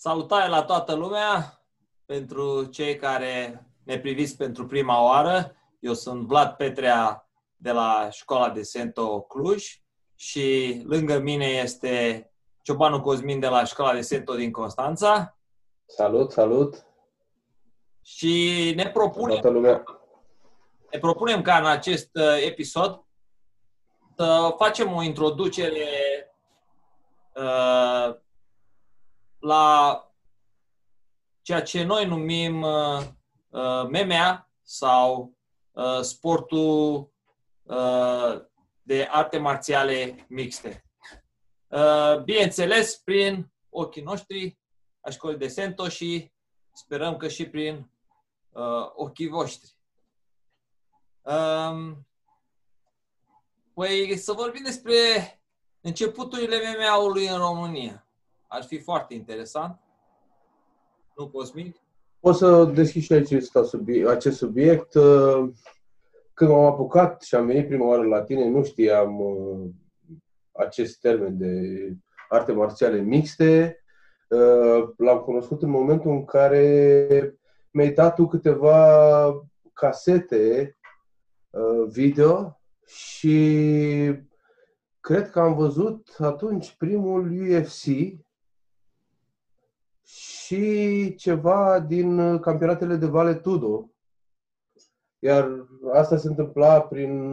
Salutare la toată lumea, pentru cei care ne priviți pentru prima oară. Eu sunt Vlad Petrea de la Școala de Sento Cluj și lângă mine este Ciobanu Cosmin de la Școala de Sento din Constanța. Salut, salut! Și ne propunem, lumea. ne propunem ca în acest uh, episod să facem o introducere uh, la ceea ce noi numim uh, uh MMA sau uh, sportul uh, de arte marțiale mixte. Uh, bineînțeles, prin ochii noștri a școlii de Sento și sperăm că și prin uh, ochii voștri. Um, păi să vorbim despre începuturile MMA-ului în România. Ar fi foarte interesant. Nu, Cosmin? Poți să deschizi și aici acest subiect. Uh, când m-am apucat și am venit prima oară la tine, nu știam uh, acest termen de arte marțiale mixte. Uh, l-am cunoscut în momentul în care mi-ai dat tu câteva casete video și cred că am văzut atunci primul UFC și ceva din campionatele de Vale Tudo. Iar asta se întâmpla prin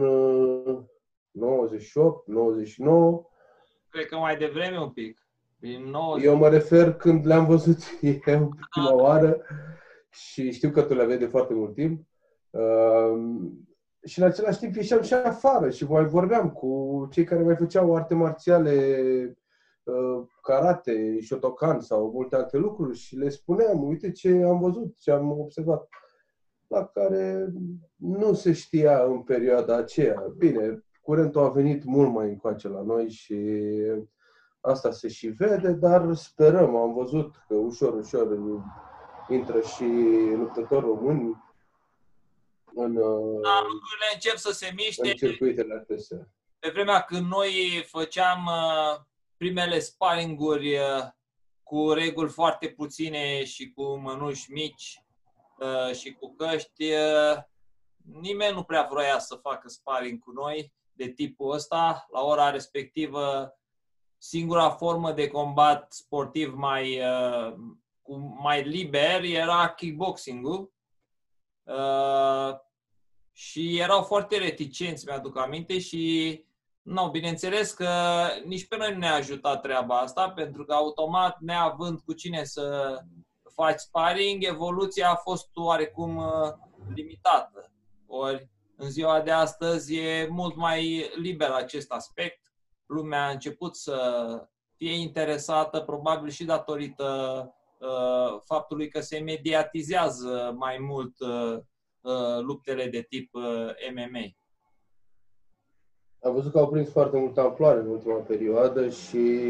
98, uh, 99. Cred că mai devreme un pic. Prin 90. Eu mă refer când le-am văzut eu prima ah. oară și știu că tu le aveai de foarte mult timp. Uh, și în același timp ieșeam și afară și mai vorbeam cu cei care mai făceau arte marțiale Uh, karate, shotokan sau multe alte lucruri și le spuneam, uite ce am văzut, ce am observat, la care nu se știa în perioada aceea. Bine, curentul a venit mult mai încoace la noi și asta se și vede, dar sperăm, am văzut că ușor, ușor intră și luptători români în, da, lucrurile încep să se miște. În circuitele astea. Pe vremea când noi făceam uh, primele sparinguri uh, cu reguli foarte puține și cu mănuși mici uh, și cu căști, uh, nimeni nu prea vroia să facă sparing cu noi de tipul ăsta. La ora respectivă, singura formă de combat sportiv mai, mai liber era kickboxing-ul. Și erau foarte reticenți, mi-aduc aminte, și nu, bineînțeles că nici pe noi nu ne-a ajutat treaba asta, pentru că automat, neavând cu cine să faci sparring, evoluția a fost oarecum uh, limitată. Ori în ziua de astăzi e mult mai liber acest aspect. Lumea a început să fie interesată, probabil și datorită uh, faptului că se mediatizează mai mult uh, uh, luptele de tip uh, MMA. Am văzut că au prins foarte multă amploare în ultima perioadă și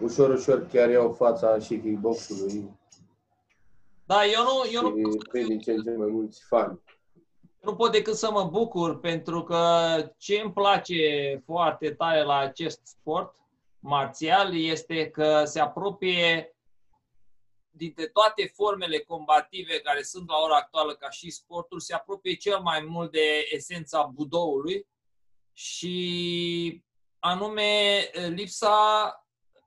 ușor, ușor chiar iau fața și kickbox-ului. Da, eu nu... Eu nu și din ce în ce mai mulți fani. Nu pot decât să mă bucur pentru că ce îmi place foarte tare la acest sport marțial este că se apropie dintre toate formele combative care sunt la ora actuală ca și sportul, se apropie cel mai mult de esența budoului și anume lipsa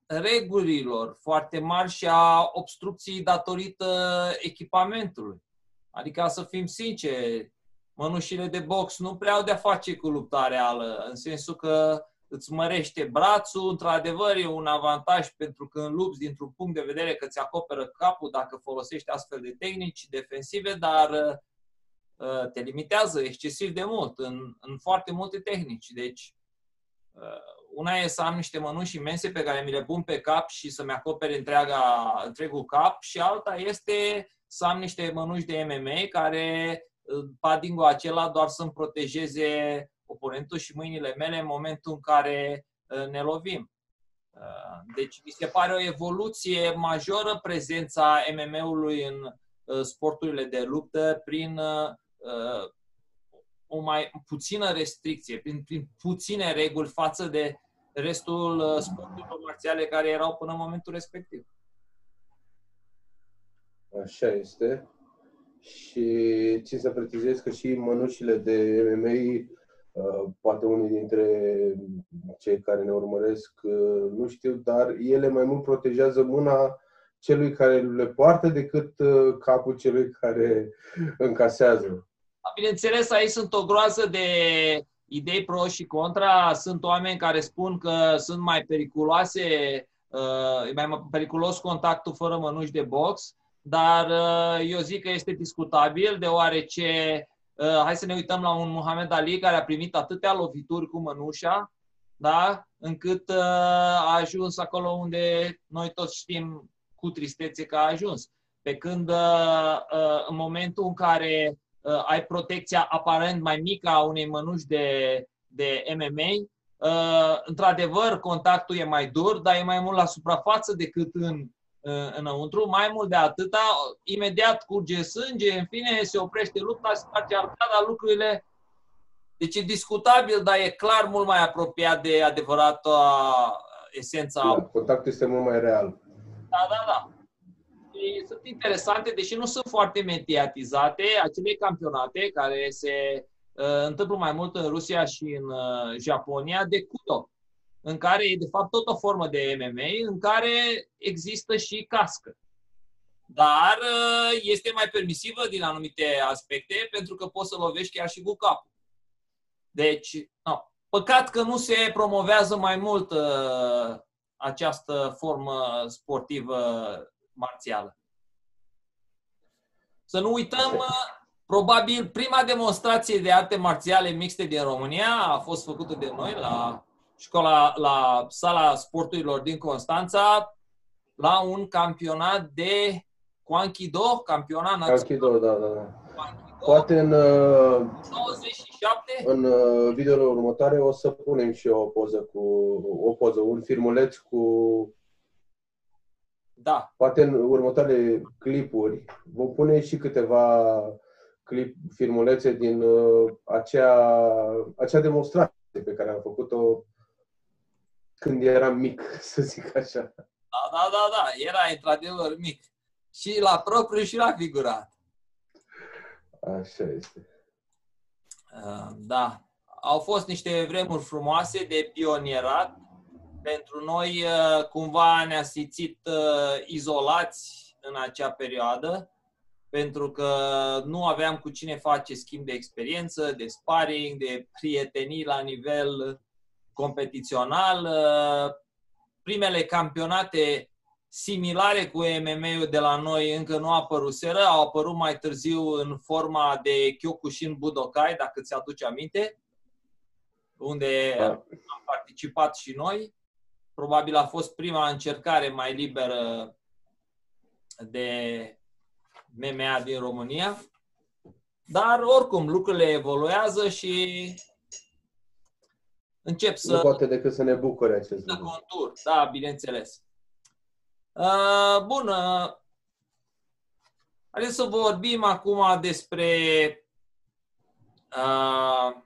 regulilor foarte mari și a obstrucției datorită echipamentului. Adică, să fim sinceri, mănușile de box nu prea au de-a face cu lupta reală, în sensul că îți mărește brațul, într-adevăr e un avantaj pentru că în lupți dintr-un punct de vedere că ți acoperă capul dacă folosești astfel de tehnici defensive, dar Uh, te limitează excesiv de mult în, în foarte multe tehnici. Deci, uh, una e să am niște mănuși imense pe care mi le pun pe cap și să-mi acopere întreaga, întregul cap și alta este să am niște mănuși de MMA care uh, padding acela doar să-mi protejeze oponentul și mâinile mele în momentul în care ne lovim. Deci mi se pare o evoluție majoră prezența MMA-ului în sporturile de luptă prin uh, o mai puțină restricție, prin, prin puține reguli față de restul uh, sporturilor marțiale care erau până în momentul respectiv. Așa este. Și țin să precizez că și mănușile de MMA, uh, poate unii dintre cei care ne urmăresc uh, nu știu, dar ele mai mult protejează mâna celui care le poartă decât uh, capul celui care încasează. Bineînțeles, aici sunt o groază de idei pro și contra. Sunt oameni care spun că sunt mai periculoase, uh, e mai periculos contactul fără mănuși de box, dar uh, eu zic că este discutabil, deoarece uh, hai să ne uităm la un Muhammad Ali care a primit atâtea lovituri cu mănușa, da? încât a ajuns acolo unde noi toți știm cu tristețe că a ajuns. Pe când în momentul în care uh, ai protecția aparent mai mică a unei mănuși de, de MMA. Uh, într-adevăr, contactul e mai dur, dar e mai mult la suprafață decât în, uh, înăuntru. Mai mult de atâta, imediat curge sânge, în fine, se oprește lupta, se face arca, dar lucrurile... Deci e discutabil, dar e clar mult mai apropiat de adevărata esența. Da, contactul este mult mai real. Da, da, da sunt interesante, deși nu sunt foarte mediatizate, acele campionate care se uh, întâmplă mai mult în Rusia și în uh, Japonia de Kudo, în care e de fapt tot o formă de MMA, în care există și cască. Dar uh, este mai permisivă din anumite aspecte, pentru că poți să lovești chiar și cu capul. Deci, no. păcat că nu se promovează mai mult uh, această formă sportivă marțială. Să nu uităm, probabil prima demonstrație de arte marțiale mixte din România a fost făcută de noi la școala, la sala sporturilor din Constanța, la un campionat de Kwankido, campionat național. Kwankido, da, da, da. Poate în, 97? în uh, videoul următoare o să punem și o poză cu o poză, un filmuleț cu da. Poate în următoarele clipuri vom pune și câteva clip, filmulețe din uh, acea, acea demonstrație pe care am făcut-o când eram mic, să zic așa. Da, da, da, da. Era într-adevăr mic. Și la propriu și la figurat. Așa este. Uh, da. Au fost niște vremuri frumoase de pionierat pentru noi uh, cumva ne-a simțit uh, izolați în acea perioadă, pentru că nu aveam cu cine face schimb de experiență, de sparring, de prietenii la nivel competițional. Uh, primele campionate similare cu MMA-ul de la noi încă nu apăruseră, au apărut mai târziu în forma de Kyokushin Budokai, dacă ți aduce aminte, unde da. am participat și noi. Probabil a fost prima încercare mai liberă de MMA din România. Dar oricum, lucrurile evoluează și încep să... Nu poate decât să ne bucure acest lucru. contur, da, bineînțeles. Uh, bun, uh, haideți să vorbim acum despre uh,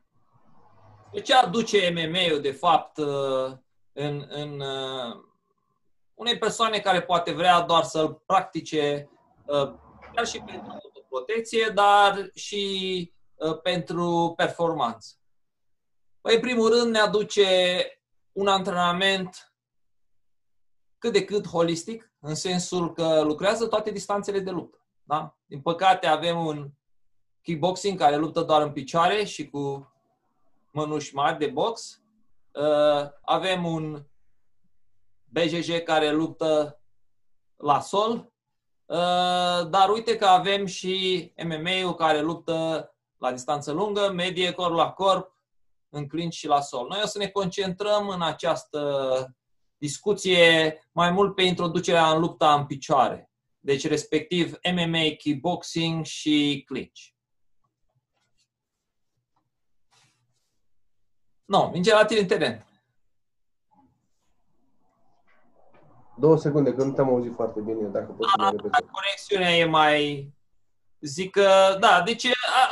de ce aduce MMA-ul, de fapt, uh, în, în uh, unei persoane care poate vrea doar să-l practice uh, chiar și pentru protecție, dar și uh, pentru performanță. Păi, în primul rând, ne aduce un antrenament cât de cât holistic, în sensul că lucrează toate distanțele de luptă. Da? Din păcate, avem un kickboxing care luptă doar în picioare și cu mănuși mari de box, Uh, avem un BJJ care luptă la sol, uh, dar uite că avem și MMA-ul care luptă la distanță lungă, medie, corp la corp, în clinch și la sol. Noi o să ne concentrăm în această discuție mai mult pe introducerea în lupta în picioare. Deci, respectiv, MMA, kickboxing și clinch. Nu, minge la tine în teren. Două secunde, că nu te-am auzit foarte bine, dacă poți să repete. Conexiunea e mai... Zic că, da, deci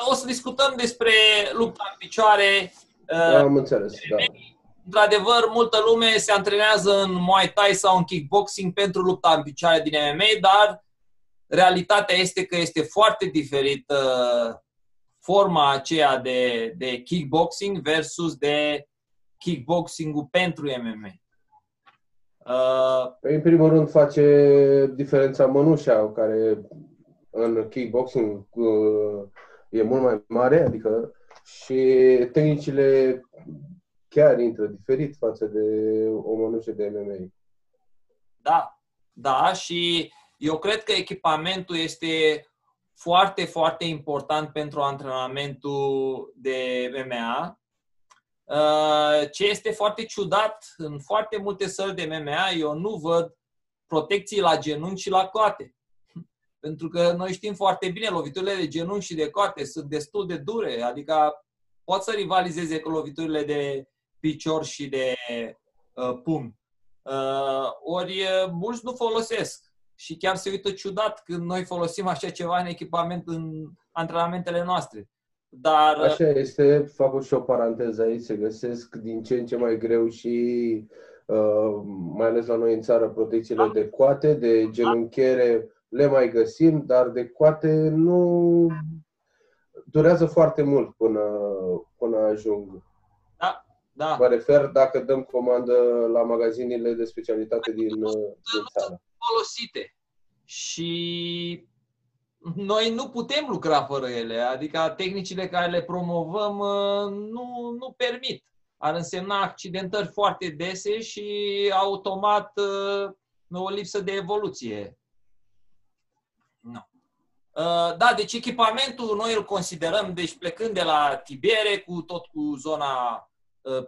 o să discutăm despre lupta în picioare. Da, am înțeles, da. Într-adevăr, multă lume se antrenează în Muay Thai sau în kickboxing pentru lupta în picioare din MMA, dar realitatea este că este foarte diferită forma aceea de, de kickboxing versus de kickboxing-ul pentru MMA. Uh, în primul rând face diferența mănușa, care în kickboxing uh, e mult mai mare, adică și tehnicile chiar intră diferit față de o mănușă de MMA. Da, da, și eu cred că echipamentul este foarte, foarte important pentru antrenamentul de MMA. Uh, ce este foarte ciudat, în foarte multe săli de MMA, eu nu văd protecții la genunchi și la coate. Pentru că noi știm foarte bine, loviturile de genunchi și de coate sunt destul de dure, adică pot să rivalizeze cu loviturile de picior și de uh, pumn. Uh, ori uh, mulți nu folosesc și chiar se uită ciudat când noi folosim așa ceva în echipament în antrenamentele noastre. Dar... Așa este, fac și o paranteză aici, se găsesc din ce în ce mai greu și uh, mai ales la noi în țară protecțiile da. de coate, de genunchiere le mai găsim, dar de coate nu durează foarte mult până, până ajung. Da, da. Mă refer dacă dăm comandă la magazinele de specialitate din, din țară folosite. Și noi nu putem lucra fără ele, adică tehnicile care le promovăm uh, nu, nu permit. Ar însemna accidentări foarte dese și automat uh, o lipsă de evoluție. No. Uh, da, deci echipamentul noi îl considerăm, deci plecând de la tibiere, cu tot cu zona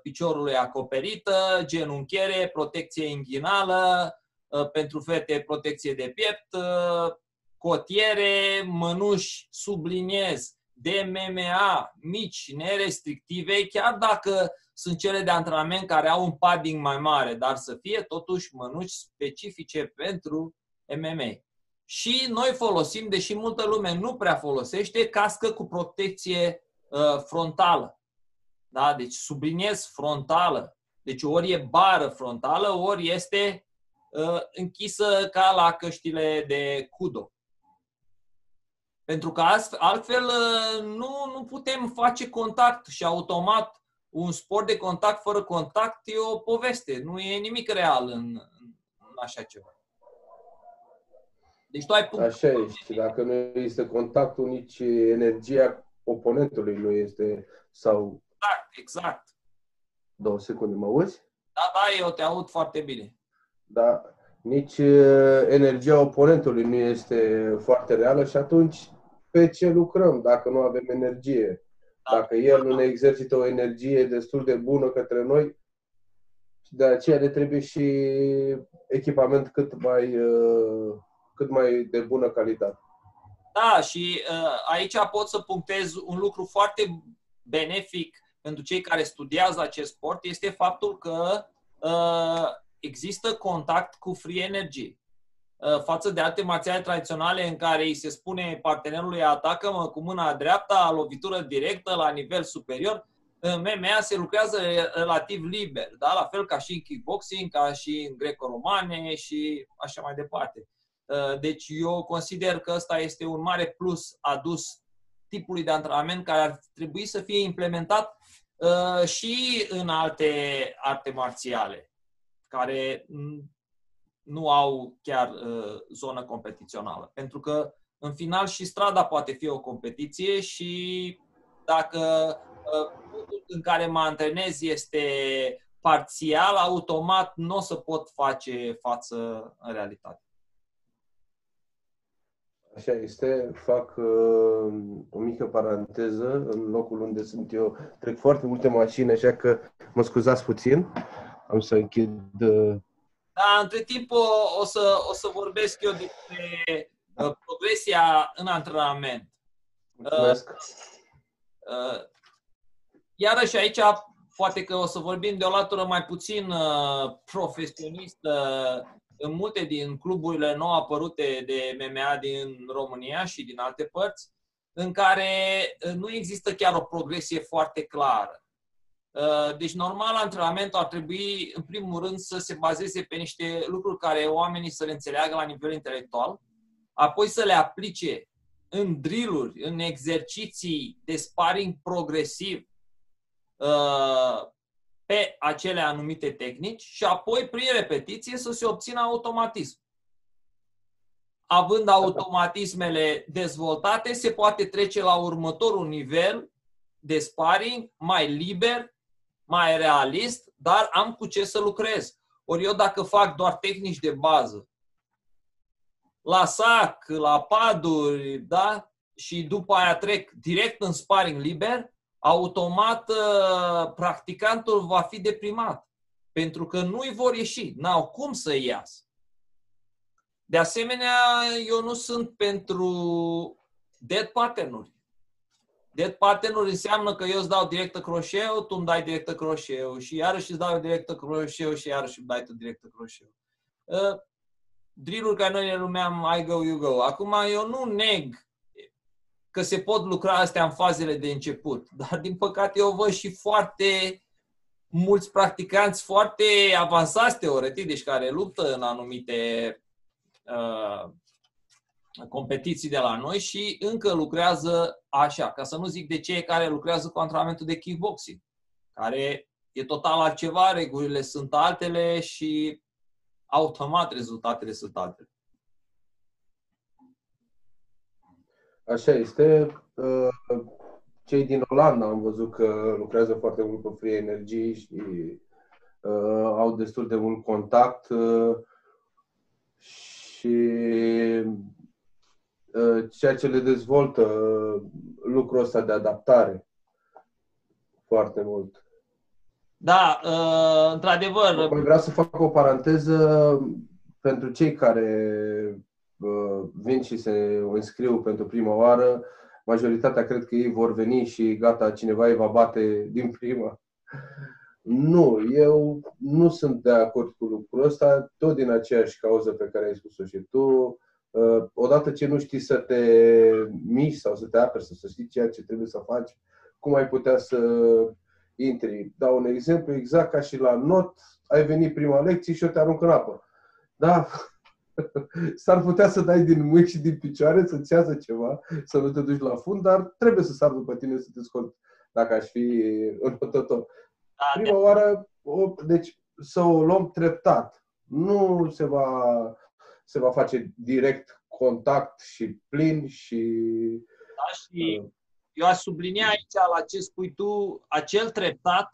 piciorului acoperită, genunchiere, protecție inghinală, Uh, pentru fete protecție de piept, uh, cotiere, mănuși, subliniez, de MMA, mici, nerestrictive, chiar dacă sunt cele de antrenament care au un padding mai mare, dar să fie totuși mănuși specifice pentru MMA. Și noi folosim, deși multă lume nu prea folosește, cască cu protecție uh, frontală. Da? Deci subliniez frontală. Deci ori e bară frontală, ori este Uh, închisă ca la căștile de Kudo. Pentru că altfel uh, nu, nu putem face contact și automat un sport de contact fără contact e o poveste. Nu e nimic real în, în așa ceva. Deci tu ai punct. Așa este. Dacă nu există contactul, nici energia oponentului nu este sau... Exact, exact. Două secunde, mă auzi? Da, da, eu te aud foarte bine da, nici energia oponentului nu este foarte reală și atunci pe ce lucrăm dacă nu avem energie? Dacă el nu ne exercită o energie destul de bună către noi, de aceea ne trebuie și echipament cât mai, cât mai de bună calitate. Da, și aici pot să punctez un lucru foarte benefic pentru cei care studiază acest sport, este faptul că există contact cu free energy uh, față de alte marțiale tradiționale în care îi se spune partenerului atacă-mă cu mâna dreaptă, lovitură directă la nivel superior, în MMA se lucrează relativ liber, da? la fel ca și în kickboxing, ca și în greco-romane și așa mai departe. Uh, deci eu consider că ăsta este un mare plus adus tipului de antrenament care ar trebui să fie implementat uh, și în alte arte marțiale care nu au chiar uh, zonă competițională. Pentru că, în final, și strada poate fi o competiție și dacă uh, în care mă antrenez este parțial, automat nu o să pot face față în realitate. Așa este, fac uh, o mică paranteză în locul unde sunt eu. Trec foarte multe mașini, așa că mă scuzați puțin. Am să închid... Uh... Da, între timp o, o, să, o să vorbesc eu despre uh, progresia în antrenament. Mulțumesc. Uh, uh, iarăși aici, poate că o să vorbim de o latură mai puțin uh, profesionistă în multe din cluburile nou apărute de MMA din România și din alte părți, în care uh, nu există chiar o progresie foarte clară. Uh, deci, normal, antrenamentul ar trebui, în primul rând, să se bazeze pe niște lucruri care oamenii să le înțeleagă la nivel intelectual, apoi să le aplice în drilluri, în exerciții de sparring progresiv uh, pe acele anumite tehnici și apoi, prin repetiție, să se obțină automatism. Având automatismele dezvoltate, se poate trece la următorul nivel de sparring mai liber, mai realist, dar am cu ce să lucrez. Ori eu dacă fac doar tehnici de bază, la sac, la paduri, da? Și după aia trec direct în sparring liber, automat uh, practicantul va fi deprimat. Pentru că nu-i vor ieși, n-au cum să iasă. De asemenea, eu nu sunt pentru dead pattern-uri. Dead pattern-uri înseamnă că eu îți dau directă croșeu, tu îmi dai directă croșeu și iarăși îți dau directă croșeu și iarăși îmi dai tu directă croșeu. Uh, drill-uri care noi le numeam I go, you go. Acum eu nu neg că se pot lucra astea în fazele de început, dar din păcate eu văd și foarte mulți practicanți foarte avansați teoretic, deci care luptă în anumite uh, competiții de la noi și încă lucrează așa, ca să nu zic de cei care lucrează cu antrenamentul de kickboxing, care e total altceva, regulile sunt altele și automat rezultatele sunt altele. Așa este. Uh, cei din Olanda am văzut că lucrează foarte mult pe free energy și uh, au destul de mult contact uh, și uh, ceea ce le dezvoltă uh, lucrul ăsta de adaptare foarte mult. Da, uh, într-adevăr. Apoi vreau să fac o paranteză pentru cei care uh, vin și se înscriu pentru prima oară. Majoritatea cred că ei vor veni și gata, cineva îi va bate din prima. Nu, eu nu sunt de acord cu lucrul ăsta, tot din aceeași cauză pe care ai spus-o și tu. Uh, odată ce nu știi să te miști sau să te aperi, sau să știi ceea ce trebuie să faci, cum ai putea să intri. Dau un exemplu, exact ca și la not, ai venit prima lecție și eu te arunc în apă. Da? S-ar putea să dai din mâini și din picioare, să-ți iasă ceva, să nu te duci la fund, dar trebuie să sar după tine să te scot dacă aș fi înotător. Da, Prima oară, o, deci să o luăm treptat. Nu se va, se va face direct contact și plin și... Da, și uh, eu aș sublinia aici la ce spui tu, acel treptat,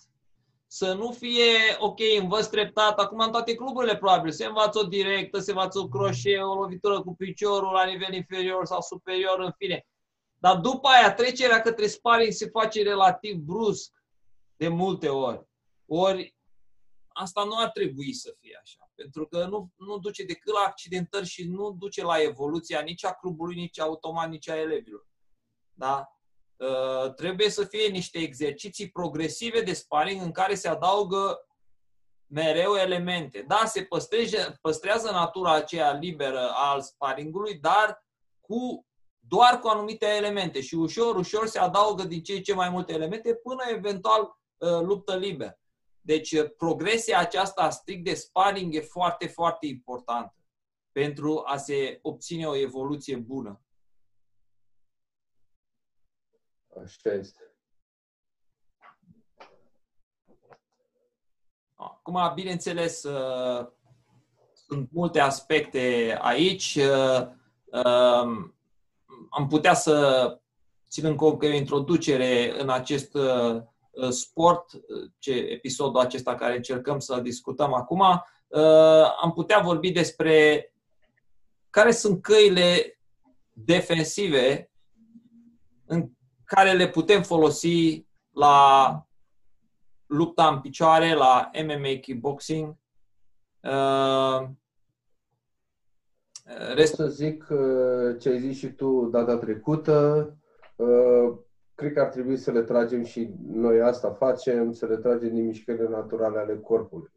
să nu fie, ok, învăț treptat, acum în toate cluburile probabil, se învață o directă, se învață o croșeu, o lovitură cu piciorul la nivel inferior sau superior, în fine. Dar după aia, trecerea către sparring se face relativ brusc, de multe ori. Ori asta nu ar trebui să fie așa, pentru că nu, nu duce decât la accidentări și nu duce la evoluția nici a clubului, nici automat, nici a elevilor. Da? Uh, trebuie să fie niște exerciții progresive de sparring în care se adaugă mereu elemente. Da, se păstrează, păstrează natura aceea liberă al sparingului, dar cu doar cu anumite elemente și ușor, ușor se adaugă din ce în ce mai multe elemente până eventual uh, luptă liber. Deci uh, progresia aceasta strict de sparring e foarte, foarte importantă pentru a se obține o evoluție bună. Așa este. Acum, bineînțeles, uh, sunt multe aspecte aici. Uh, um, am putea să ținând cont că e o introducere în acest uh, sport, ce episodul acesta care încercăm să discutăm acum, am putea vorbi despre care sunt căile defensive în care le putem folosi la lupta în picioare, la MMA kickboxing. Uh, Rest... să zic uh, ce ai zis și tu data trecută. Uh, cred că ar trebui să le tragem și noi asta facem, să le tragem din mișcările naturale ale corpului.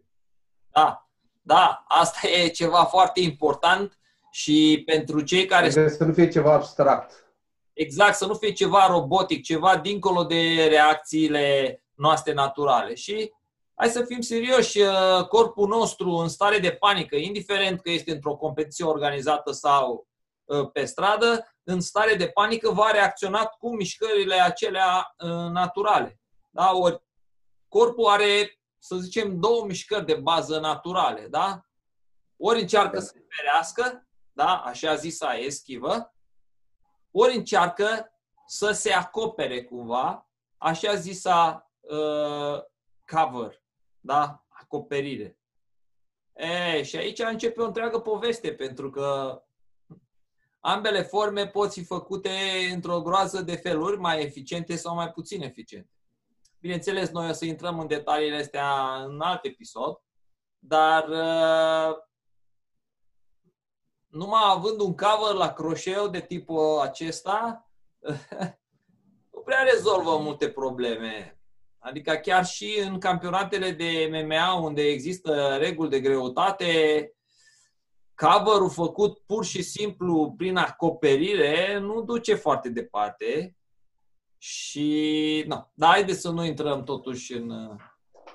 Da, da, asta e ceva foarte important și pentru cei care... Trebuie să nu fie ceva abstract. Exact, să nu fie ceva robotic, ceva dincolo de reacțiile noastre naturale. Și hai să fim serioși, uh, corpul nostru în stare de panică, indiferent că este într-o competiție organizată sau uh, pe stradă, în stare de panică, va reacționa cu mișcările acelea uh, naturale. Da? Ori corpul are, să zicem, două mișcări de bază naturale. Da? Ori încearcă să se ferească, da? așa zisa eschivă, ori încearcă să se acopere cumva, așa zisa uh, cover, da? acoperire. E, și aici începe o întreagă poveste, pentru că ambele forme pot fi făcute într-o groază de feluri, mai eficiente sau mai puțin eficiente. Bineînțeles, noi o să intrăm în detaliile astea în alt episod, dar uh, numai având un cover la croșeu de tipul acesta, nu prea rezolvă multe probleme. Adică chiar și în campionatele de MMA, unde există reguli de greutate, cover făcut pur și simplu prin acoperire nu duce foarte departe. Și, nu. Dar haideți să nu intrăm totuși în...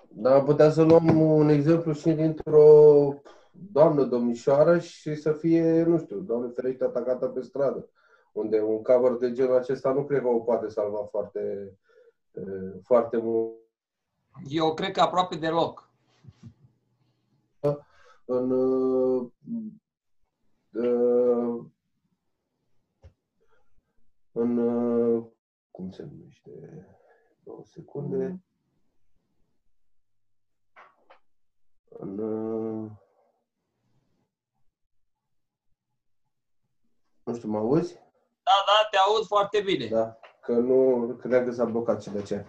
Da, putea să luăm un exemplu și dintr-o doamnă, domnișoară și să fie, nu știu, doamne ferește, atacată pe stradă. Unde un cover de genul acesta nu cred că o poate salva foarte, foarte mult. Eu cred că aproape deloc. În, în, cum se numește, două secunde, în, nu știu, mă auzi? Da, da, te aud foarte bine. Da, că nu, cred că s-a blocat și de ce.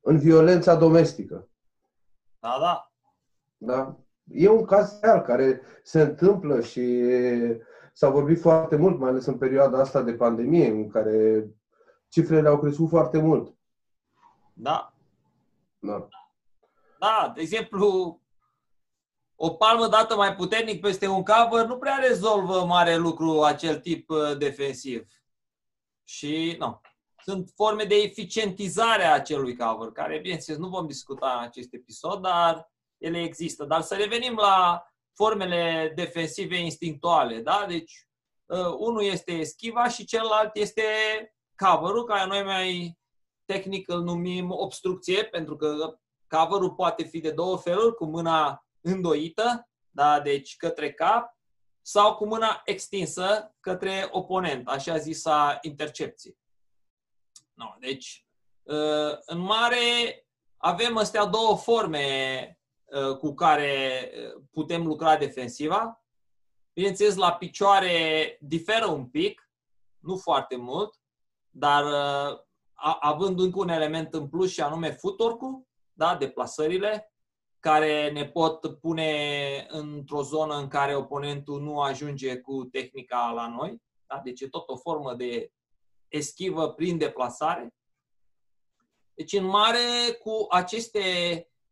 În violența domestică. Da, da. Da. E un caz real care se întâmplă și s-a vorbit foarte mult, mai ales în perioada asta de pandemie, în care cifrele au crescut foarte mult. Da. Da. Da, de exemplu, o palmă dată mai puternic peste un cover nu prea rezolvă mare lucru acel tip uh, defensiv. Și nu. Sunt forme de eficientizare a acelui cover, care, bineînțeles, nu vom discuta în acest episod, dar ele există. Dar să revenim la formele defensive instinctuale. Da? Deci, uh, unul este eschiva și celălalt este cover care noi mai tehnic îl numim obstrucție, pentru că cover poate fi de două feluri, cu mâna îndoită, da? deci către cap, sau cu mâna extinsă către oponent, așa zisa intercepție. No, deci, uh, în mare, avem astea două forme uh, cu care uh, putem lucra defensiva. Bineînțeles, la picioare diferă un pic, nu foarte mult, dar având încă un element în plus și anume futorcul, da, deplasările, care ne pot pune într-o zonă în care oponentul nu ajunge cu tehnica la noi. Da? Deci e tot o formă de eschivă prin deplasare. Deci, în mare, cu aceste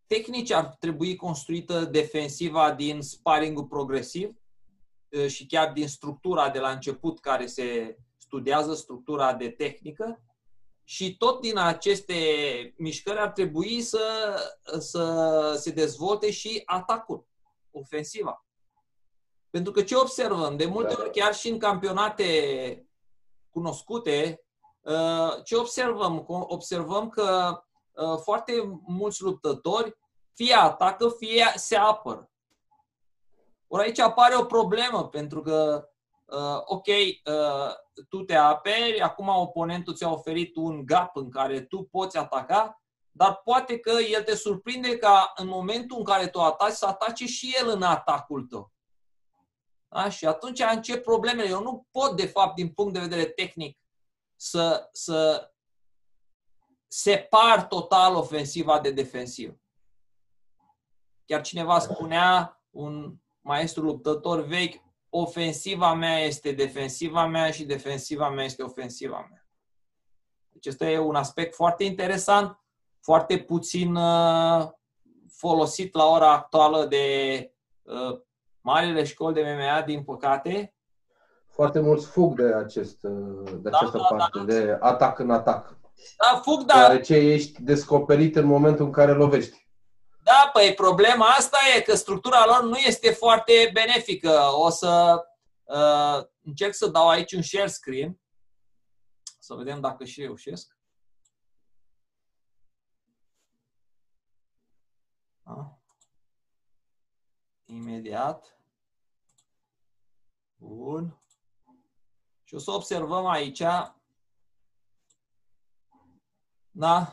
tehnici ar trebui construită defensiva din sparring progresiv și chiar din structura de la început care se studiază, structura de tehnică, și tot din aceste mișcări ar trebui să, să se dezvolte și atacul, ofensiva. Pentru că ce observăm? De multe da. ori, chiar și în campionate cunoscute, uh, ce observăm? Observăm că uh, foarte mulți luptători fie atacă, fie se apără. Ori aici apare o problemă, pentru că uh, ok, uh, tu te aperi, acum oponentul ți-a oferit un gap în care tu poți ataca, dar poate că el te surprinde ca în momentul în care tu ataci să atace și el în atacul tău. Da? Și atunci încep problemele. Eu nu pot, de fapt, din punct de vedere tehnic, să, să separ total ofensiva de defensiv. Chiar cineva spunea, un maestru luptător vechi, ofensiva mea este defensiva mea și defensiva mea este ofensiva mea. Deci este e un aspect foarte interesant, foarte puțin uh, folosit la ora actuală de uh, marile școli de MMA, din păcate. Foarte mulți fug de, acest, uh, de da, această da, parte, da. de atac în atac. Da, fug, dar... ce ești descoperit în momentul în care lovești. Da, păi problema asta e că structura lor nu este foarte benefică. O să Uh, încerc să dau aici un share screen. Să vedem dacă și reușesc. Da? Imediat. Bun. Și o să observăm aici. Da?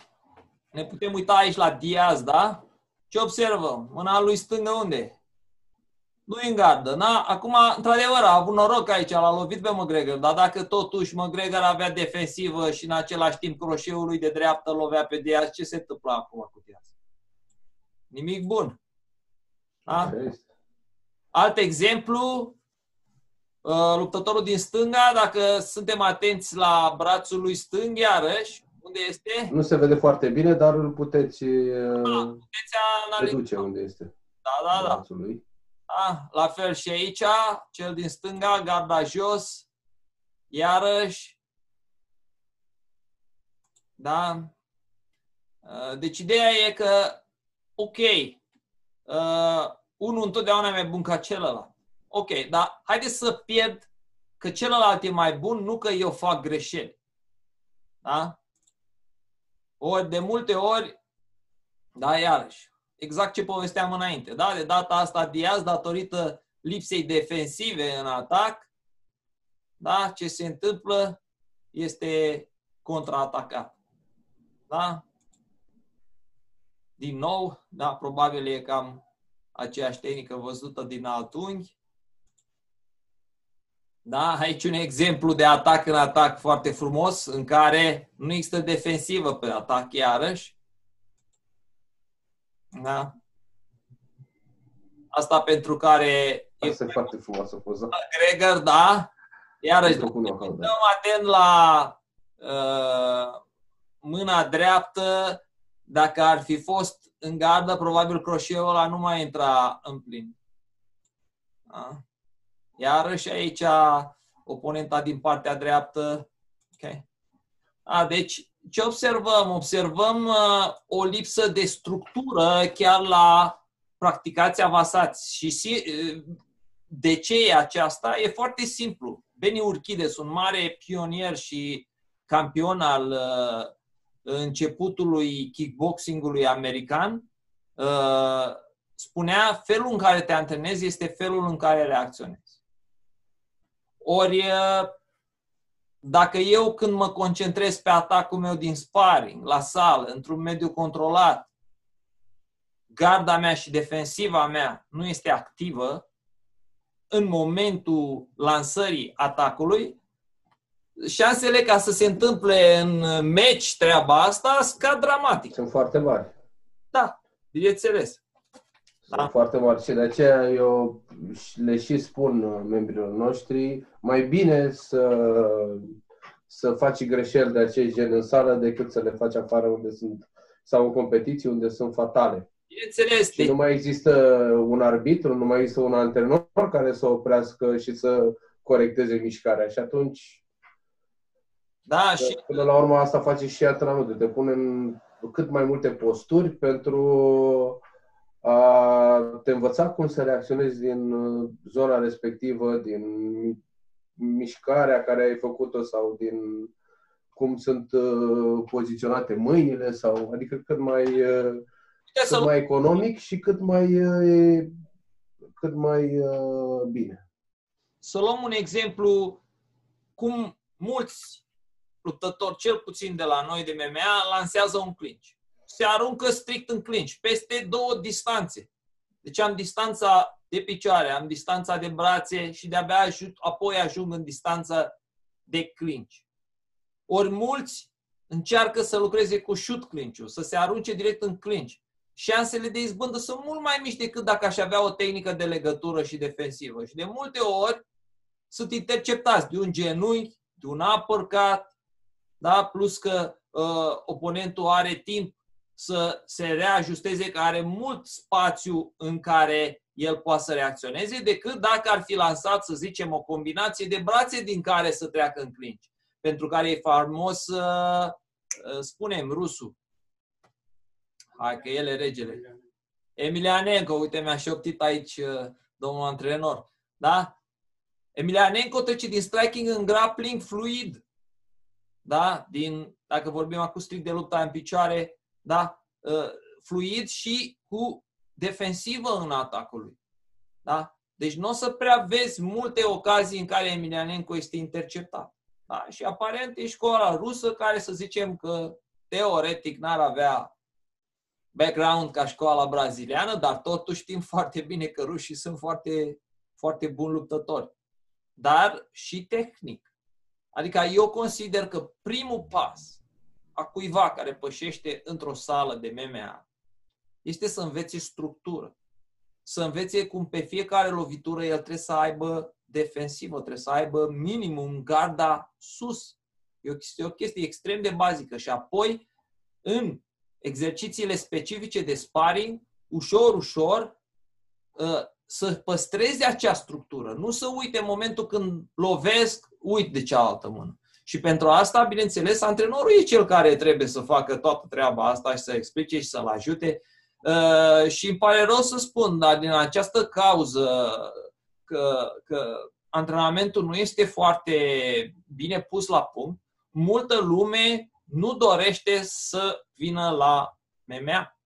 Ne putem uita aici la Diaz, da? Ce observăm? Mâna lui stângă unde? Nu în gardă, da? Acum, într-adevăr, a avut noroc aici, l-a lovit pe McGregor, dar dacă totuși McGregor avea defensivă și în același timp croșeul lui de dreaptă lovea pe Diaz, ce se întâmplă acum cu Diaz? Nimic bun. Da? Alt exemplu, uh, luptătorul din stânga, dacă suntem atenți la brațul lui stâng, iarăși, unde este? Nu se vede foarte bine, dar îl puteți, uh, da, puteți analiza. unde este. Da, da, da. Lui. da. La fel și aici, cel din stânga, garda jos, iarăși. Da? Uh, deci ideea e că, ok, uh, unul întotdeauna e mai bun ca celălalt. Ok, dar haideți să pierd că celălalt e mai bun, nu că eu fac greșeli. Da? Ori de multe ori, da, iarăși, exact ce povesteam înainte, da? De data asta Diaz, datorită lipsei defensive în atac, da? Ce se întâmplă este contraatacat. Da? Din nou, da, probabil e cam aceeași tehnică văzută din alt unghi. Da? Aici un exemplu de atac în atac foarte frumos, în care nu există defensivă pe atac, iarăși. Da? Asta pentru care... Asta e foarte frumoasă poză. Gregor, da? Iarăși, dăm atent la uh, mâna dreaptă, dacă ar fi fost în gardă, probabil croșeul ăla nu mai intra în plin. Da? Iarăși aici oponenta din partea dreaptă. Okay. A, deci, ce observăm? Observăm uh, o lipsă de structură chiar la practicați avasați. Și uh, de ce e aceasta? E foarte simplu. Benny Urchides, un mare pionier și campion al uh, începutului kickboxingului american, uh, spunea felul în care te antrenezi este felul în care reacționezi. Ori, dacă eu când mă concentrez pe atacul meu din sparring, la sală, într-un mediu controlat, garda mea și defensiva mea nu este activă, în momentul lansării atacului, șansele ca să se întâmple în meci treaba asta scad dramatic. Sunt foarte mari. Da, bineînțeles. Sunt da. foarte mari și de aceea eu le și spun uh, membrilor noștri mai bine să, să faci greșeli de acest gen în sală decât să le faci afară unde sunt sau în competiții unde sunt fatale. Bineînțeles. Și nu mai există un arbitru, nu mai există un antrenor care să oprească și să corecteze mișcarea. Și atunci, da, și... până la urmă, asta face și antrenorul. Te pune în cât mai multe posturi pentru a te învăța cum să reacționezi din uh, zona respectivă, din mișcarea care ai făcut-o sau din cum sunt uh, poziționate mâinile sau adică cât mai uh, cât să mai economic și cât mai cât mai bine. Să luăm un exemplu cum mulți luptători, cel puțin de la noi de MMA, lansează un clinch se aruncă strict în clinch, peste două distanțe. Deci am distanța de picioare, am distanța de brațe și de-abia ajut, apoi ajung în distanța de clinch. Ori mulți încearcă să lucreze cu shoot clinch să se arunce direct în clinch. Șansele de izbândă sunt mult mai mici decât dacă aș avea o tehnică de legătură și defensivă. Și de multe ori sunt interceptați de un genunchi, de un uppercut, da? plus că uh, oponentul are timp să se reajusteze, că are mult spațiu în care el poate să reacționeze, decât dacă ar fi lansat, să zicem, o combinație de brațe din care să treacă în clinch. Pentru care e frumos, uh, uh, spunem, rusul. Hai că el e regele. Emilianenko, uite, mi-a șoptit aici uh, domnul antrenor. Da? Emilianenko trece din striking în grappling fluid. Da? Din, dacă vorbim acum strict de lupta în picioare, da? Uh, fluid și cu defensivă în atacul lui. Da? Deci nu o să prea vezi multe ocazii în care Emilianenko este interceptat. Da? Și aparent e școala rusă care să zicem că teoretic n-ar avea background ca școala braziliană, dar totuși știm foarte bine că rușii sunt foarte, foarte buni luptători. Dar și tehnic. Adică eu consider că primul pas a cuiva care pășește într-o sală de MMA este să învețe structură. Să învețe cum pe fiecare lovitură el trebuie să aibă defensivă, trebuie să aibă minimum garda sus. E o, chestie, o chestie extrem de bazică. Și apoi, în exercițiile specifice de sparring, ușor, ușor, ă, să păstreze acea structură. Nu să uite în momentul când lovesc, uit de cealaltă mână. Și pentru asta, bineînțeles, antrenorul e cel care trebuie să facă toată treaba asta și să explice și să-l ajute. Uh, și îmi pare rău să spun, dar din această cauză că, că antrenamentul nu este foarte bine pus la punct, multă lume nu dorește să vină la MMA.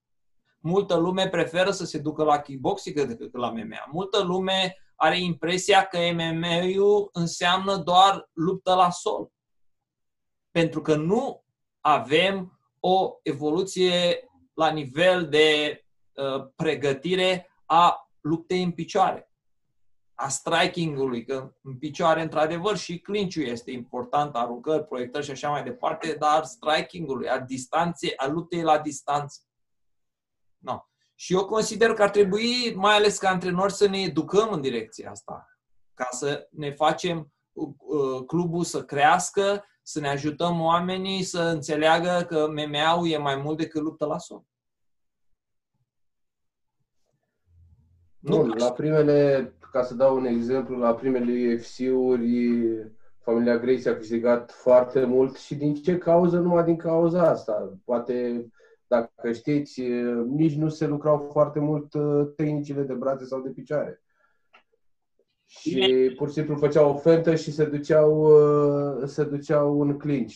Multă lume preferă să se ducă la kickboxing decât la MMA. Multă lume are impresia că MMA-ul înseamnă doar luptă la sol. Pentru că nu avem o evoluție la nivel de uh, pregătire a luptei în picioare, a striking-ului, că în picioare, într-adevăr, și clinciul este important, aruncări, proiectări și așa mai departe, dar striking-ului, a distanței, a luptei la distanță. No. Și eu consider că ar trebui, mai ales ca antrenori, să ne educăm în direcția asta, ca să ne facem uh, clubul să crească, să ne ajutăm oamenii să înțeleagă că MMA-ul e mai mult decât luptă la sol. Nu, nu la primele, ca să dau un exemplu, la primele UFC-uri, familia Gracie a câștigat foarte mult și din ce cauză? Numai din cauza asta. Poate dacă știți, nici nu se lucrau foarte mult tehnicile de brațe sau de picioare. Și pur și simplu făceau o fentă și se duceau, se duceau în clinch.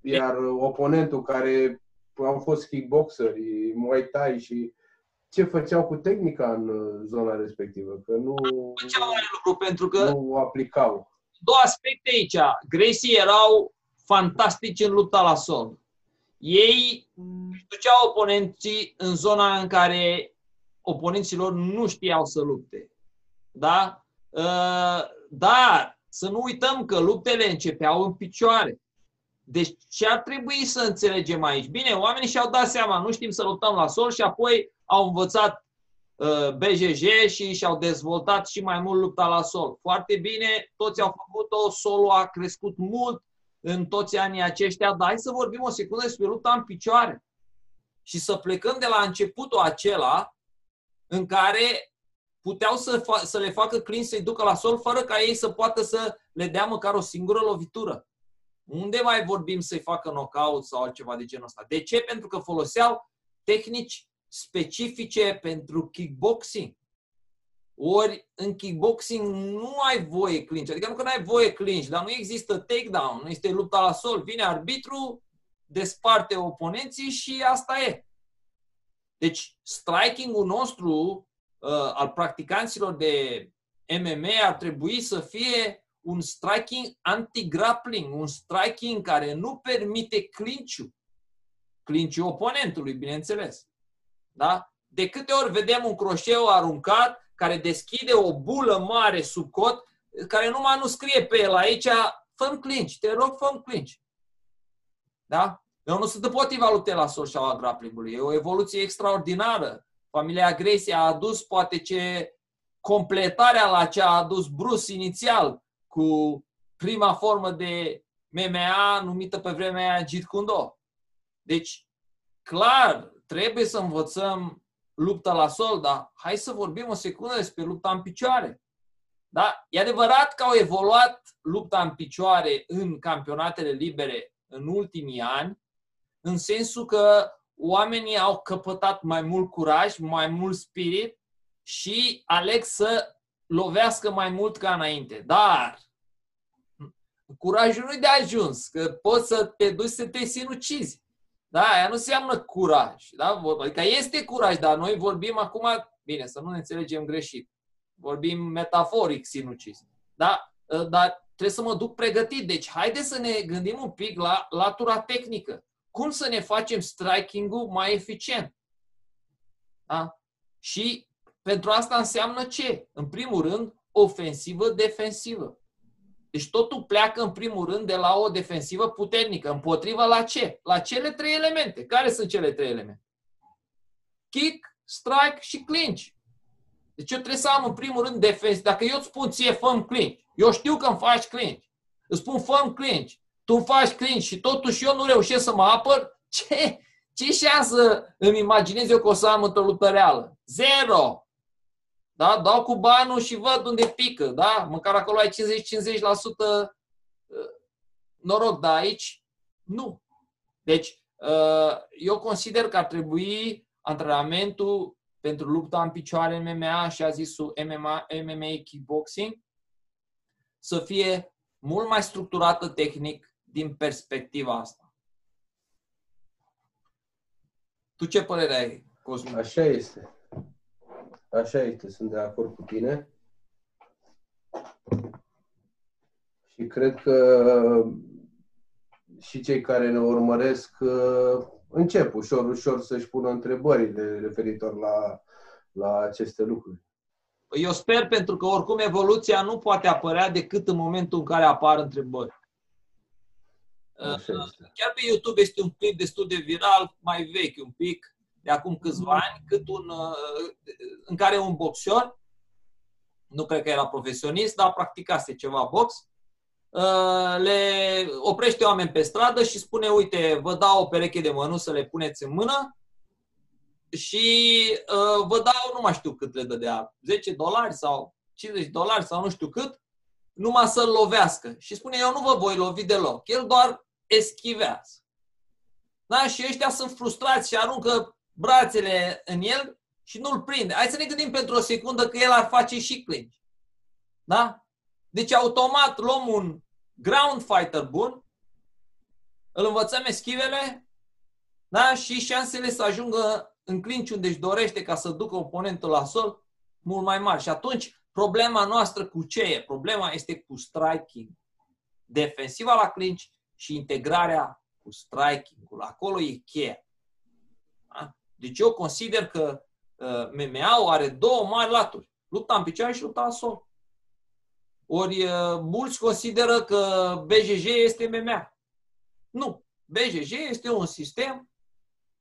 Iar oponentul care au fost kickboxeri, muay thai și ce făceau cu tehnica în zona respectivă, că nu, făceau lucru pentru că nu aplicau. Două aspecte aici. Gracie erau fantastici în lupta la sol ei duceau oponenții în zona în care oponenților nu știau să lupte. Da? Uh, dar să nu uităm că luptele începeau în picioare. Deci ce ar trebui să înțelegem aici? Bine, oamenii și-au dat seama, nu știm să luptăm la sol și apoi au învățat uh, BJJ și și-au dezvoltat și mai mult lupta la sol. Foarte bine, toți au făcut-o, solul a crescut mult, în toți anii aceștia, dar hai să vorbim o secundă despre lupta în picioare. Și să plecăm de la începutul acela în care puteau să, fa- să le facă clin să-i ducă la sol fără ca ei să poată să le dea măcar o singură lovitură. Unde mai vorbim să-i facă knockout sau altceva de genul ăsta? De ce? Pentru că foloseau tehnici specifice pentru kickboxing. Ori în kickboxing nu ai voie clinch. Adică nu că nu ai voie clinch, dar nu există takedown, nu este lupta la sol. Vine arbitru, desparte oponenții și asta e. Deci striking-ul nostru uh, al practicanților de MMA ar trebui să fie un striking anti-grappling, un striking care nu permite clinch-ul. Clinch-ul oponentului, bineînțeles. Da? De câte ori vedem un croșeu aruncat, care deschide o bulă mare sub cot, care numai nu scrie pe el aici, fă clinch, te rog, fă clinch. Da? Eu nu sunt împotriva luptei la sol și a grappling E o evoluție extraordinară. Familia Agresie a adus poate ce completarea la ce a adus Bruce inițial cu prima formă de MMA numită pe vremea aia Jeet Kune Do. Deci, clar, trebuie să învățăm lupta la sol, dar hai să vorbim o secundă despre lupta în picioare. Da? E adevărat că au evoluat lupta în picioare în campionatele libere în ultimii ani, în sensul că oamenii au căpătat mai mult curaj, mai mult spirit și aleg să lovească mai mult ca înainte. Dar curajul nu-i de ajuns, că poți să te duci să te sinucizi. Da, aia nu înseamnă curaj. Da? Adică este curaj, dar noi vorbim acum, bine, să nu ne înțelegem greșit. Vorbim metaforic sinucis. Da? Dar trebuie să mă duc pregătit. Deci, haide să ne gândim un pic la latura tehnică. Cum să ne facem striking-ul mai eficient? Da? Și pentru asta înseamnă ce? În primul rând, ofensivă-defensivă. Deci totul pleacă în primul rând de la o defensivă puternică. Împotriva la ce? La cele trei elemente. Care sunt cele trei elemente? Kick, strike și clinch. Deci eu trebuie să am în primul rând defensivă. Dacă eu îți spun ție fă clinch, eu știu că îmi faci clinch. Îți spun fă clinch, tu îmi faci clinch și totuși eu nu reușesc să mă apăr, ce, ce șansă îmi imaginez eu că o să am într-o luptă reală? Zero! Da? Dau cu banul și văd unde pică. Da? Măcar acolo ai 50-50% uh, noroc, dar aici nu. Deci, uh, eu consider că ar trebui antrenamentul pentru lupta în picioare MMA și a zisul MMA, MMA kickboxing să fie mult mai structurată tehnic din perspectiva asta. Tu ce părere ai, Cosmin? Așa este. Așa este, sunt de acord cu tine. Și cred că și cei care ne urmăresc uh, încep ușor, ușor să-și pună întrebările referitor la, la aceste lucruri. Păi eu sper pentru că oricum evoluția nu poate apărea decât în momentul în care apar întrebări. Chiar pe YouTube este un clip destul de viral, mai vechi un pic, de acum câțiva mm. ani, cât un, uh, în care un boxer, nu cred că era profesionist, dar practicase ceva box, uh, le oprește oameni pe stradă și spune, uite, vă dau o pereche de mănu să le puneți în mână și uh, vă dau, nu mai știu cât le dădea, 10 dolari sau 50 dolari sau nu știu cât, numai să-l lovească. Și spune, eu nu vă voi lovi deloc. El doar eschivează. Da? Și ăștia sunt frustrați și aruncă brațele în el și nu-l prinde. Hai să ne gândim pentru o secundă că el ar face și clinch. Da? Deci automat luăm un ground fighter bun, îl învățăm eschivele da? și șansele să ajungă în clinch unde își dorește ca să ducă oponentul la sol mult mai mari. Și atunci problema noastră cu ce e? Problema este cu striking. Defensiva la clinch și integrarea cu striking-ul. Acolo e cheia. Deci eu consider că uh, MMA-ul are două mari laturi. Lupta în picioare și lupta în sol. Ori uh, mulți consideră că BJJ este MMA. Nu. BJJ este un sistem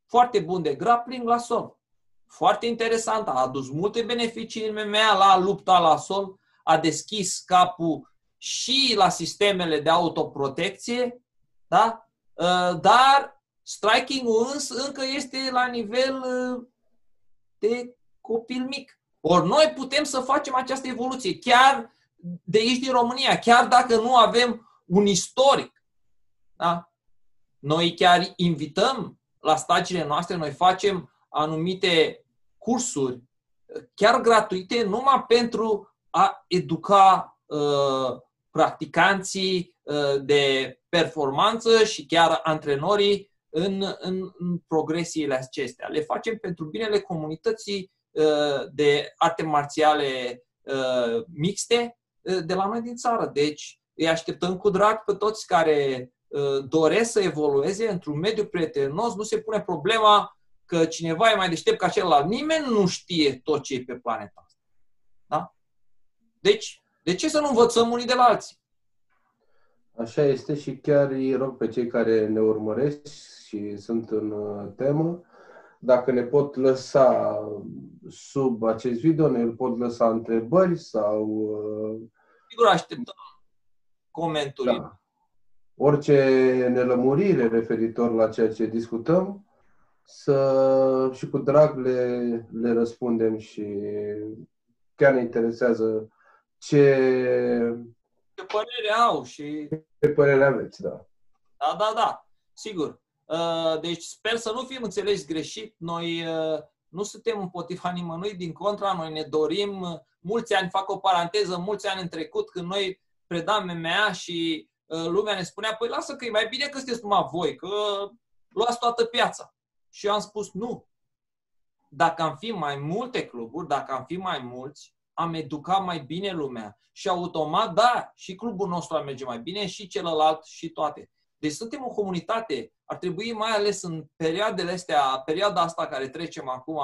foarte bun de grappling la sol. Foarte interesant. A adus multe beneficii în MMA la lupta la sol. A deschis capul și la sistemele de autoprotecție, da? Uh, dar striking-ul însă încă este la nivel uh, de copil mic. Ori noi putem să facem această evoluție chiar de aici din România, chiar dacă nu avem un istoric. Da? Noi chiar invităm la stagiile noastre, noi facem anumite cursuri chiar gratuite numai pentru a educa uh, practicanții uh, de performanță și chiar antrenorii în, în, în progresiile acestea. Le facem pentru binele comunității uh, de arte marțiale uh, mixte uh, de la noi din țară. Deci îi așteptăm cu drag pe toți care doresc să evolueze într-un mediu prietenos. Nu se pune problema că cineva e mai deștept ca celălalt. Nimeni nu știe tot ce e pe planeta asta. Da? Deci, de ce să nu învățăm unii de la alții? Așa este și chiar îi rog pe cei care ne urmăresc și sunt în uh, temă. Dacă ne pot lăsa sub acest video, ne pot lăsa întrebări sau... Uh, Sigur, așteptăm comentarii. Da. Orice nelămurire referitor la ceea ce discutăm, să și cu drag le, le răspundem și chiar ne interesează ce... Ce părere au și... Ce părere aveți, da. Da, da, da, sigur. Uh, deci sper să nu fim înțeleși greșit. Noi, uh, nu suntem împotriva nimănui, din contra, noi ne dorim, mulți ani, fac o paranteză, mulți ani în trecut, când noi predam MMA și uh, lumea ne spunea, păi lasă că e mai bine că sunteți numai voi, că luați toată piața. Și eu am spus, nu. Dacă am fi mai multe cluburi, dacă am fi mai mulți, am educat mai bine lumea. Și automat, da, și clubul nostru ar merge mai bine, și celălalt, și toate. Deci suntem o comunitate. Ar trebui, mai ales în perioadele astea, perioada asta care trecem acum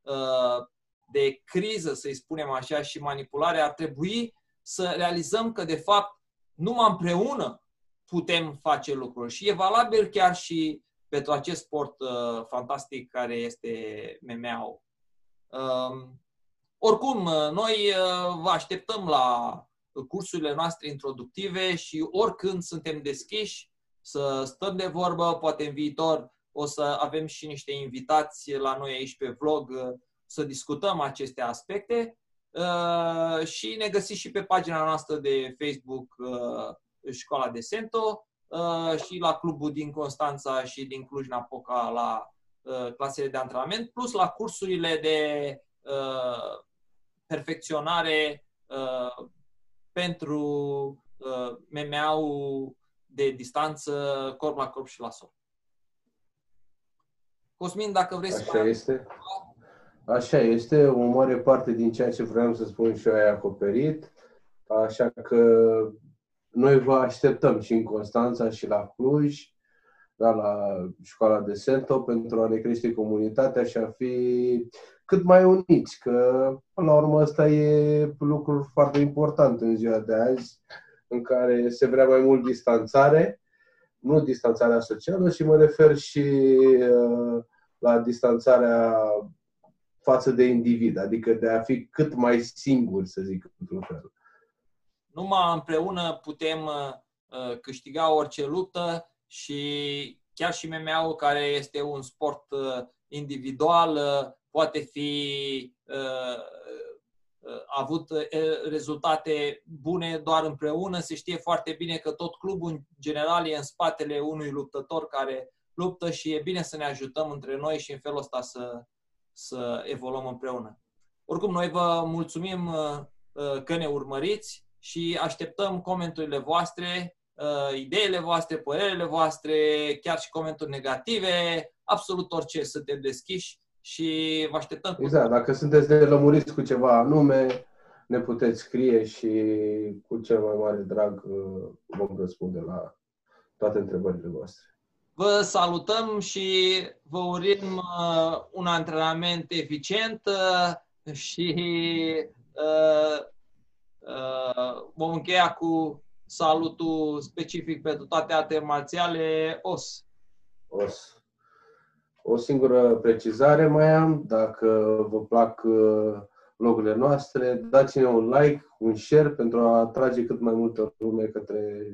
uh, de criză, să-i spunem așa, și manipulare, ar trebui să realizăm că, de fapt, numai împreună putem face lucruri. Și e valabil chiar și pentru acest sport uh, fantastic care este MMA-ul. Uh, oricum, uh, noi uh, vă așteptăm la cursurile noastre introductive și oricând suntem deschiși să stăm de vorbă, poate în viitor o să avem și niște invitați la noi aici pe vlog uh, să discutăm aceste aspecte și ne găsiți și pe pagina noastră de Facebook Școala de Sento și la clubul din Constanța și din Cluj-Napoca la clasele de antrenament, plus la cursurile de perfecționare uh, pentru uh, MMA-ul de distanță corp la corp și la sol. Cosmin, dacă vrei Așa să mai... este. Așa este, o mare parte din ceea ce vreau să spun și eu ai acoperit, așa că noi vă așteptăm și în Constanța și la Cluj, da, la școala de Sento, pentru a ne crește comunitatea și a fi cât mai uniți, că până la urmă asta e lucrul foarte important în ziua de azi, în care se vrea mai mult distanțare, nu distanțarea socială, și mă refer și uh, la distanțarea față de individ, adică de a fi cât mai singur, să zic într-un fel. Numai împreună putem uh, câștiga orice luptă și chiar și MMA-ul, care este un sport uh, individual, uh, poate fi uh, uh, avut uh, rezultate bune doar împreună. Se știe foarte bine că tot clubul în general e în spatele unui luptător care luptă și e bine să ne ajutăm între noi și în felul ăsta să, să evoluăm împreună. Oricum, noi vă mulțumim că ne urmăriți și așteptăm comenturile voastre, ideile voastre, părerile voastre, chiar și comentarii negative, absolut orice, suntem deschiși și vă așteptăm. Exact, dacă sunteți de lămuriți cu ceva anume, ne puteți scrie și cu cel mai mare drag uh, vom răspunde la toate întrebările voastre. Vă salutăm și vă urim uh, un antrenament eficient uh, și vom încheia cu salutul specific pentru toate alte marțiale, OS. OS. O singură precizare mai am, dacă vă plac uh, vlogurile noastre, dați-ne un like, un share pentru a atrage cât mai multă lume către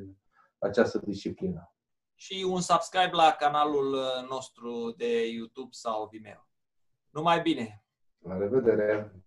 această disciplină. Și un subscribe la canalul uh, nostru de YouTube sau Vimeo. Numai bine! La revedere!